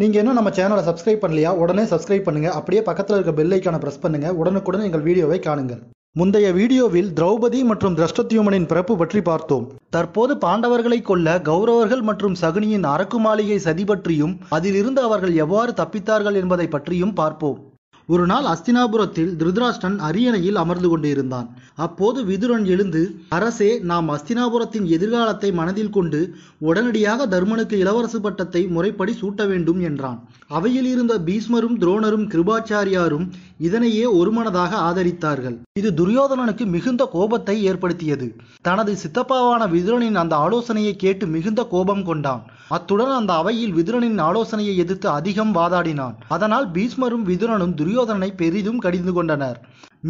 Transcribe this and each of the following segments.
நீங்கள் இன்னும் நம்ம சேனலை சப்ஸ்கிரைப் பண்ணலையா? உடனே சப்ஸ்கிரைப் பண்ணுங்கள் அப்படியே பக்கத்தில் இருக்க பெல் ஐக்கானை பிரஸ் பண்ணுங்கள் உடனுக்குடன் எங்கள் வீடியோவை காணுங்கள். முந்தைய வீடியோவில் திரௌபதி மற்றும் திரஷ்டத்யுமனின் பிறப்பு பற்றி பார்த்தோம். தற்போது பாண்டவர்களை கொல்ல கௌரவர்கள் மற்றும் சகுனியின் அரக்கு மாளிகை சதி பற்றியும் அதிலிருந்து அவர்கள் எவ்வாறு தப்பித்தார்கள் என்பதை பற்றியும் பார்ப்போம். ஒரு நாள் அஸ்தினாபுரத்தில் திருதராஷ்டன் அரியணையில் அமர்ந்து கொண்டிருந்தான். அப்போது விதுரன் எழுந்து அரசே நாம் அஸ்தினாபுரத்தின் எதிர்காலத்தை மனதில் கொண்டு உடனடியாக தர்மனுக்கு இளவரசு பட்டத்தை முறைப்படி சூட்ட வேண்டும் என்றான். அவையில் இருந்த பீஷ்மரும் துரோணரும் கிருபாச்சாரியாரும் இதனையே ஒருமனதாக ஆதரித்தார்கள். இது துரியோதனனுக்கு மிகுந்த கோபத்தை ஏற்படுத்தியது. தனது சித்தப்பாவான விதுரனின் அந்த ஆலோசனையை கேட்டு மிகுந்த கோபம் கொண்டான். அத்துடன் அந்த அவையில் விதுரனின் ஆலோசனையை எதிர்த்து அதிகம் வாதாடினான். அதனால் பீஷ்மரும் விதுரனும் துரியோதனனை பெரிதும் கடிந்து கொண்டனர்.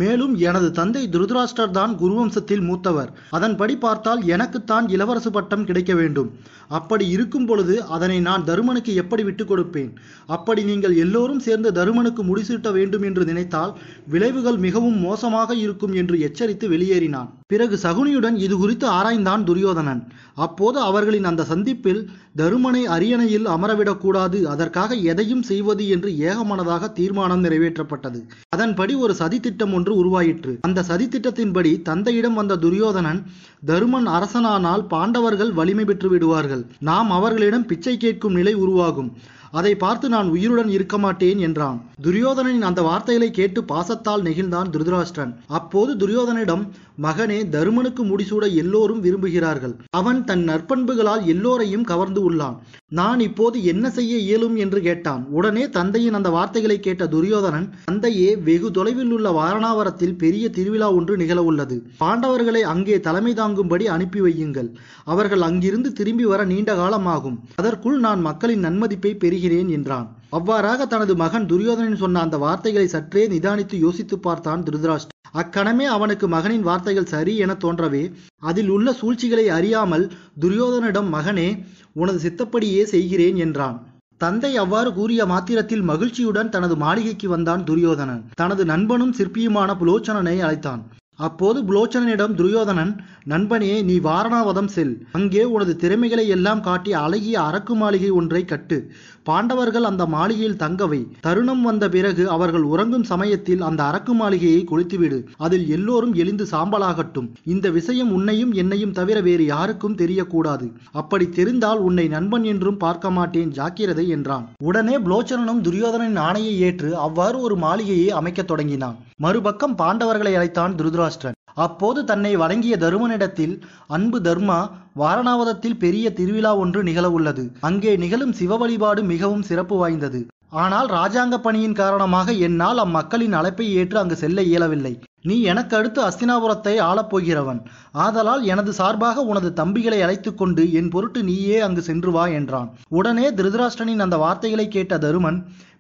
மேலும் எனது தந்தை துருதராஷ்டர் தான் குருவம்சத்தில் மூத்தவர். அதன்படி பார்த்தால் எனக்குத்தான் இளவரசு பட்டம் கிடைக்க வேண்டும். அப்படி இருக்கும் பொழுது அதனை நான் தருமனுக்கு எப்படி விட்டுக் கொடுப்பேன்? அப்படி நீங்கள் எல்லோரும் சேர்ந்து தருமனுக்கு முடிசூட்ட வேண்டும் என்று நினைத்தால் விளைவுகள் மிகவும் மோசமாக இருக்கும் என்று எச்சரித்து வெளியேறினான். பிறகு சகுனியுடன் இது குறித்து ஆராய்ந்தான் துரியோதனன். அப்போது அவர்களின் அந்த சந்திப்பில் தருமனை அரியணையில் அமரவிடக்கூடாது அதற்காக எதையும் செய்வது என்று ஏகமனதாக தீர்மானம் நிறைவேற்றப்பட்டது. அதன்படி ஒரு சதித்திட்டம் ஒன்று உருவாயிற்று. அந்த சதித்திட்டத்தின்படி தந்தையிடம் வந்த துரியோதனன் தருமன் அரசனானால் பாண்டவர்கள் வலிமை பெற்று விடுவார்கள் நாம் அவர்களிடம் பிச்சை கேட்கும் நிலை உருவாகும். அதை பார்த்து நான் உயிருடன் இருக்க மாட்டேன் என்றான். துரியோதனனின் அந்த வார்த்தைகளை கேட்டு பாசத்தால் நெகிழ்ந்தான் திருதராஷ்டிரன். அப்போது துரியோதனிடம் மகனே தருமனுக்கு முடிசூட எல்லோரும் விரும்புகிறார்கள். அவன் தன் நற்பண்புகளால் எல்லோரையும் கவர்ந்து உள்ளான். நான் இப்போது என்ன செய்ய இயலும்? என்று கேட்டான். உடனே தந்தையின் அந்த வார்த்தைகளை கேட்ட துரியோதனன் தந்தையே வெகு தொலைவில் உள்ள வாரணாவரத்தில் பெரிய திருவிழா ஒன்று நிகழ உள்ளது. பாண்டவர்களை அங்கே தலைமை தாங்கும்படி அனுப்பி வையுங்கள். அவர்கள் அங்கிருந்து திரும்பி வர நீண்ட காலமாகும். அதற்குள் நான் மக்களின் நன்மதிப்பை பெறுகிறேன். செய்கிறேன் என்றான். அவ்வாறாக தனது மகன் துரியோதனன் சொன்ன அந்த வார்த்தைகளை சற்றே நிதானித்து யோசித்து பார்த்தான் திருதராஷ்டிரன். அக்கணமே அவனுக்கு மகனின் வார்த்தைகள் சரி என தோன்றவே அதில் உள்ள சூழ்ச்சிகளை அறியாமல் துரியோதனிடம் மகனே உனது சித்தப்படியே செய்கிறேன் என்றான். தந்தை அவ்வாறு கூறிய மாத்திரத்தில் மகிழ்ச்சியுடன் தனது மாளிகைக்கு வந்தான் துரியோதனன். தனது நண்பனும் சிற்பியுமான புலோச்சனனை அழைத்தான். அப்போது புலோச்சனனிடம் துரியோதனன் நண்பனே நீ வாரணாவதம் செல். அங்கே உனது திறமைகளை எல்லாம் காட்டி அழகிய அரக்கு மாளிகை ஒன்றை கட்டு. பாண்டவர்கள் அந்த மாளிகையில் தங்கவை. தருணம் வந்த பிறகு அவர்கள் உறங்கும் சமயத்தில் அந்த அரக்கு மாளிகையை கொளுத்துவிடு. அதில் எல்லோரும் எழுந்து சாம்பலாகட்டும். இந்த விஷயம் உன்னையும் என்னையும் தவிர வேறு யாருக்கும் தெரியக்கூடாது. அப்படி தெரிந்தால் உன்னை நண்பன் என்றும் பார்க்க மாட்டேன் ஜாக்கிரதை என்றான். உடனே புலோச்சரனும் துரியோதனின் ஆணையை ஏற்று அவ்வாறு ஒரு மாளிகையை அமைக்கத் தொடங்கினான். மறுபக்கம் பாண்டவர்களை அழைத்தான் திருதராஷ்டிரன். அப்போது தன்னை வழங்கிய தருமனிடத்தில் அன்பு தர்மா வாரணாவதத்தில் பெரிய திருவிழா ஒன்று நிகழவுள்ளது. அங்கே நிகழும் சிவ வழிபாடு மிகவும் சிறப்பு வாய்ந்தது. ஆனால் ராஜாங்க பணியின் காரணமாக என்னால் அம்மக்களின் அழைப்பை ஏற்று அங்கு செல்ல இயலவில்லை. நீ எனக்கு அடுத்து அஸ்தினாபுரத்தை ஆளப்போகிறவன் ஆதலால் எனது சார்பாக உனது தம்பிகளை அழைத்துக் கொண்டு என் பொருட்டு நீயே அங்கு சென்று வா என்றான். உடனே திருதராஷ்டிரனின் அந்த வார்த்தைகளை கேட்ட தருமன்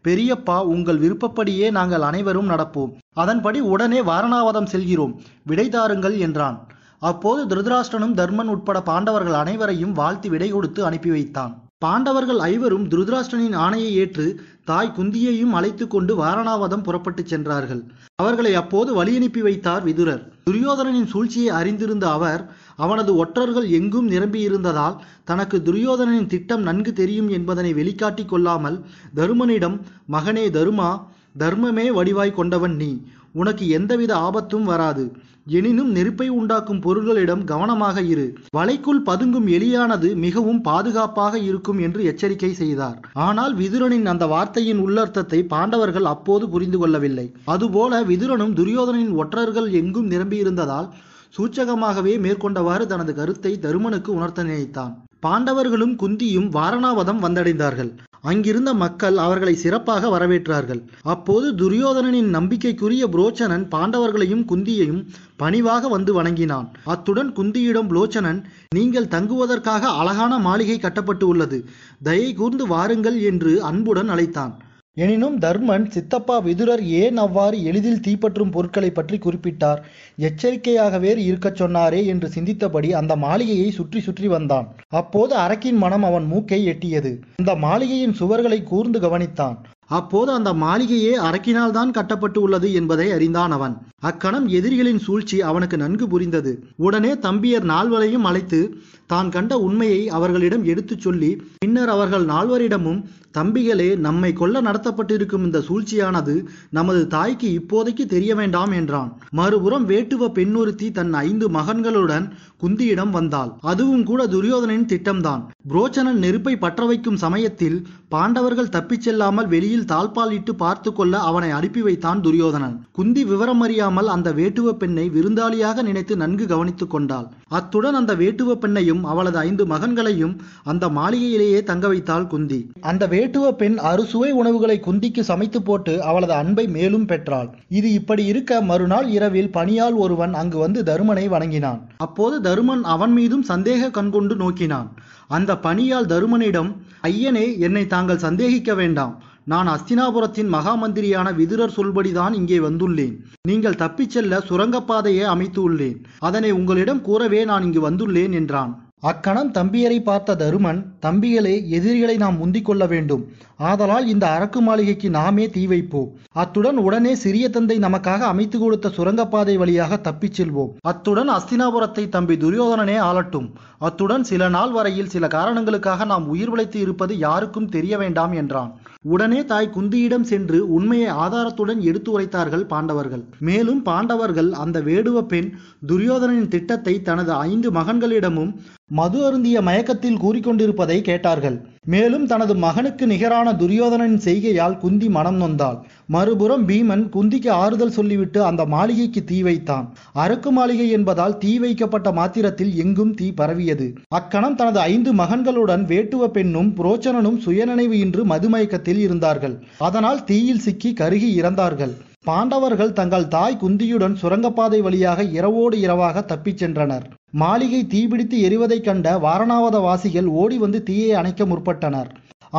பெரியப்பா உங்கள் விருப்பப்படியே நாங்கள் அனைவரும் நடப்போம். அதன்படி உடனே வாரணாவதம் செல்கிறோம். விடை தாருங்கள் என்றான். அப்போது திருதராஷ்டனும் தர்மன் உட்பட பாண்டவர்கள் அனைவரையும் வாழ்த்து விடை கொடுத்து அனுப்பி வைத்தான். பாண்டவர்கள் ஐவரும் துருதராஷ்டனின் ஆணையை ஏற்று தாய் குந்தியையும் அழைத்து கொண்டு வாரணாவதம் புறப்பட்டுச் சென்றார்கள். அவர்களை அப்போது வழியனுப்பி வைத்தார் விதுரர். துரியோதனனின் சூழ்ச்சியை அறிந்திருந்த அவர் அவனது ஒற்றர்கள் எங்கும் நிரம்பியிருந்ததால் தனக்கு துரியோதனனின் திட்டம் நன்கு தெரியும் என்பதனை வெளிக்காட்டி கொள்ளாமல் தருமனிடம் மகனே தருமா தர்மமே வடிவாய் கொண்டவன் நீ உனக்கு எந்தவித ஆபத்தும் வராது எனினும் நெருப்பை உண்டாக்கும் பொருள்களிடம் கவனமாக இரு. வலைக்குள் பதுங்கும் எலியானது மிகவும் பாதுகாப்பாக இருக்கும் என்று எச்சரிக்கை செய்தார். ஆனால் விதுரனின் அந்த வார்த்தையின் உள்ளர்த்தத்தை பாண்டவர்கள் அப்போது புரிந்து கொள்ளவில்லை. அதுபோல விதுரனும் துரியோதனின் ஒற்றர்கள் எங்கும் நிரம்பியிருந்ததால் சூச்சகமாகவே மேற்கொண்டவாறு தனது கருத்தை தருமனுக்கு உணர்த்த நினைத்தான். பாண்டவர்களும் குந்தியும் வாரணாவதம் வந்தடைந்தார்கள். அங்கிருந்த மக்கள் அவர்களை சிறப்பாக வரவேற்றார்கள். அப்போது துரியோதனனின் நம்பிக்கைக்குரிய புரோச்சனன் பாண்டவர்களையும் குந்தியையும் பணிவாக வந்து வணங்கினான். அத்துடன் குந்தியிடம் புலோச்சனன் நீங்கள் தங்குவதற்காக அழகான மாளிகை கட்டப்பட்டு உள்ளது. தயை கூர்ந்து வாருங்கள் என்று அன்புடன் அழைத்தான். எனினும் தர்மன் சித்தப்பா விதுரர் ஏன் அவ்வாறு எளிதில் தீப்பற்றும் பொருட்களை பற்றி குறிப்பிட்டார்? எச்சரிக்கையாகவே இருக்கச் சொன்னாரே என்று சிந்தித்தபடி அந்த மாளிகையை சுற்றி சுற்றி வந்தான். அப்போது அரக்கின் மனம் அவன் மூக்கை எட்டியது. அந்த மாளிகையின் சுவர்களை கூர்ந்து கவனித்தான். அப்போது அந்த மாளிகையே அரக்கினால் தான் கட்டப்பட்டு உள்ளது என்பதை அறிந்தான் அவன். அக்கணம் எதிரிகளின் சூழ்ச்சி அவனுக்கு நன்கு புரிந்தது. உடனே தம்பியர் நால்வலையும் அழைத்து தான் கண்ட உண்மையை அவர்களிடம் எடுத்துச் சொல்லி பின்னர் அவர்கள் நால்வரிடமும் தம்பிகளே நம்மை கொல்ல நடத்தப்பட்டிருக்கும் இந்த சூழ்ச்சியானது நமது தாய்க்கு இப்போதைக்கு தெரிய வேண்டாம் என்றான். மறுபுறம் வேட்டுவ பெண்ணொருத்தி தன் ஐந்து மகன்களுடன் குந்தியிடம் வந்தாள். அதுவும் கூட துரியோதனின் திட்டம்தான். புரோச்சனன் நெருப்பை பற்ற வைக்கும் சமயத்தில் பாண்டவர்கள் தப்பிச் செல்லாமல் வெளியில் தாழ்பாலிட்டு பார்த்து கொள்ள அவனை அனுப்பி வைத்தான் துரியோதனன். குந்தி விவரம் அறியாமல் அந்த வேட்டுவ பெண்ணை விருந்தாளியாக நினைத்து நன்கு கவனித்துக் கொண்டாள். அத்துடன் அந்த வேட்டுவ பெண்ணையும் அவளது ஐந்து மகன்களையும் அந்த மாளிகையிலேயே தங்க வைத்தாள் குந்தி. அந்த வேட்டுவ பெண் அறுசுவை உணவுகளை குந்திக்கு சமைத்து போட்டு அவளது அன்பை மேலும் பெற்றாள். இது இப்படி இருக்க மறுநாள் இரவில் பணியால் ஒருவன் அங்கு வந்து தருமனை வணங்கினான். அப்போது தருமன் அவன் மீதும் சந்தேக கண்கொண்டு நோக்கினான். அந்த பணியால் தருமனிடம் ஐயனே என்னை தாங்கள் சந்தேகிக்க வேண்டாம். நான் அஸ்தினாபுரத்தின் மகாமந்திரியான விதுரர் சொல்படிதான் இங்கே வந்துள்ளேன். நீங்கள் தப்பிச் செல்ல சுரங்கப்பாதையை அமைத்து உள்ளேன் அதனை உங்களிடம் கூறவே நான் இங்கு வந்துள்ளேன் என்றான். அக்கணம் தம்பியரை பார்த்த தருமன் தம்பிகளே எதிரிகளை நாம் முந்திக் கொள்ள வேண்டும். ஆதலால் இந்த அரக்கு மாளிகைக்கு நாமே தீ வைப்போம் அத்துடன் உடனே சிறிய தந்தை நமக்காக அமைத்து கொடுத்த சுரங்கப்பாதை வழியாக தப்பிச் செல்வோம். அத்துடன் அஸ்தினாபுரத்தை தம்பி துரியோதனனே ஆளட்டும். அத்துடன் சில நாள் வரையில் சில காரணங்களுக்காக நாம் உயிர் உழைத்து இருப்பது யாருக்கும் தெரிய வேண்டாம் என்றான். உடனே தாய் குந்தியிடம் சென்று உண்மையை ஆதாரத்துடன் எடுத்து உரைத்தார்கள் பாண்டவர்கள். மேலும் பாண்டவர்கள் அந்த வேடுவ பெண் துரியோதனனின் திட்டத்தை தனது ஐந்து மகன்களிடமும் மது அருந்திய மயக்கத்தில் கூறிக்கொண்டிருப்பதை கேட்டார்கள். மேலும் தனது மகனுக்கு நிகரான துரியோதனன் செய்கையால் குந்தி மனம் நொந்தாள். மறுபுறம் பீமன் குந்திக்கு ஆறுதல் சொல்லிவிட்டு அந்த மாளிகைக்கு தீ வைத்தான். அரக்கு மாளிகை என்பதால் தீ வைக்கப்பட்ட மாத்திரத்தில் எங்கும் தீ பரவியது. அக்கணம் தனது ஐந்து மகன்களுடன் வேட்டுவ பெண்ணும் புரோச்சனனும் சுயநினைவு இன்று மதுமயக்கத்தில் இருந்தார்கள். அதனால் தீயில் சிக்கி கருகி இறந்தார்கள். பாண்டவர்கள் தங்கள் தாய் குந்தியுடன் சுரங்கப்பாதை வழியாக இரவோடு இரவாக தப்பிச் சென்றனர். மாளிகை தீபிடித்து எரிவதைக் கண்ட வாரணாவத வாசிகள் ஓடி வந்து தீயை அணைக்க முற்பட்டனர்.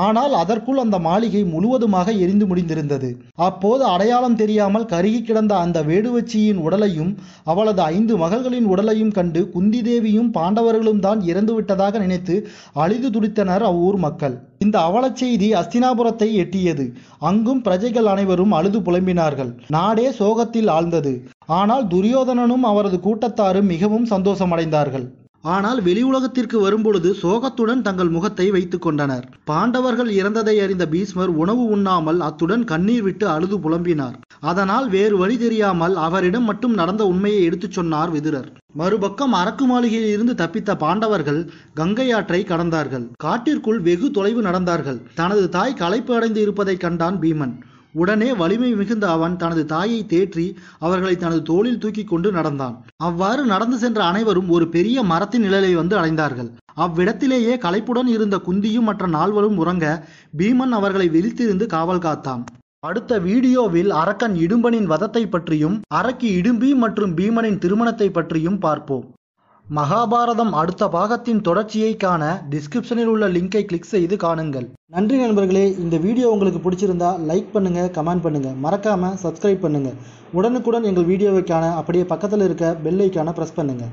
ஆனால் அதற்குள் அந்த மாளிகை முழுவதுமாக எரிந்து முடிந்திருந்தது. அப்போது அடையாளம் தெரியாமல் கருகி கிடந்த அந்த வேடுவச்சியின் உடலையும் அவளது ஐந்து மகள்களின் உடலையும் கண்டு குந்தி தேவியும் பாண்டவர்களும் தான் இறந்து விட்டதாக நினைத்து அழிது துடித்தனர் அவ்வூர் மக்கள். இந்த அவலச் செய்தி அஸ்தினாபுரத்தை எட்டியது. அங்கும் பிரஜைகள் அனைவரும் அழுது புலம்பினார்கள். நாடே சோகத்தில் ஆழ்ந்தது. ஆனால் துரியோதனனும் அவரது கூட்டத்தாரும் மிகவும் சந்தோஷமடைந்தார்கள். ஆனால் வெளி உலகத்திற்கு வரும்பொழுது சோகத்துடன் தங்கள் முகத்தை வைத்துக் கொண்டனர். பாண்டவர்கள் இறந்ததை அறிந்த பீஸ்மர் உணவு உண்ணாமல் அத்துடன் கண்ணீர் விட்டு அழுது புலம்பினார். அதனால் வேறு வழி தெரியாமல் அவரிடம் மட்டும் நடந்த உண்மையை எடுத்துச் சொன்னார் விதுரர். மறுபக்கம் அரக்கு மாளிகையில் இருந்து தப்பித்த பாண்டவர்கள் கங்கை ஆற்றை கடந்தார்கள். காட்டிற்குள் வெகு தொலைவு நடந்தார்கள். தனது தாய் களைப்பு அடைந்து இருப்பதைக் கண்டான் பீமன். உடனே வலிமை மிகுந்த அவன் தனது தாயை தேற்றி அவர்களை தனது தோளில் தூக்கி கொண்டு நடந்தான். அவ்வாறு நடந்து சென்ற அனைவரும் ஒரு பெரிய மரத்தின் நிழலை வந்து அடைந்தார்கள். அவ்விடத்திலேயே களைப்புடன் இருந்த குந்தியும் மற்ற நால்வரும் உறங்க பீமன் அவர்களை விழித்திருந்து காவல் காத்தான். அடுத்த வீடியோவில் அரக்கன் இடும்பனின் வதத்தை பற்றியும் அரக்கி இடும்பி மற்றும் பீமனின் திருமணத்தை பற்றியும் பார்ப்போம். மகாபாரதம் அடுத்த பாகத்தின் தொடர்ச்சியை காண டிஸ்கிரிப்ஷனில் உள்ள லிங்கை கிளிக் செய்து காணுங்கள். நன்றி நண்பர்களே இந்த வீடியோ உங்களுக்கு பிடிச்சிருந்தா லைக் பண்ணுங்க கமெண்ட் பண்ணுங்க. மறக்காம சப்ஸ்கிரைப் பண்ணுங்க. உடனுக்குடன் எங்கள் வீடியோவை காண அப்படியே பக்கத்தில் இருக்க பெல் ஐக்கான பிரஸ் பண்ணுங்க.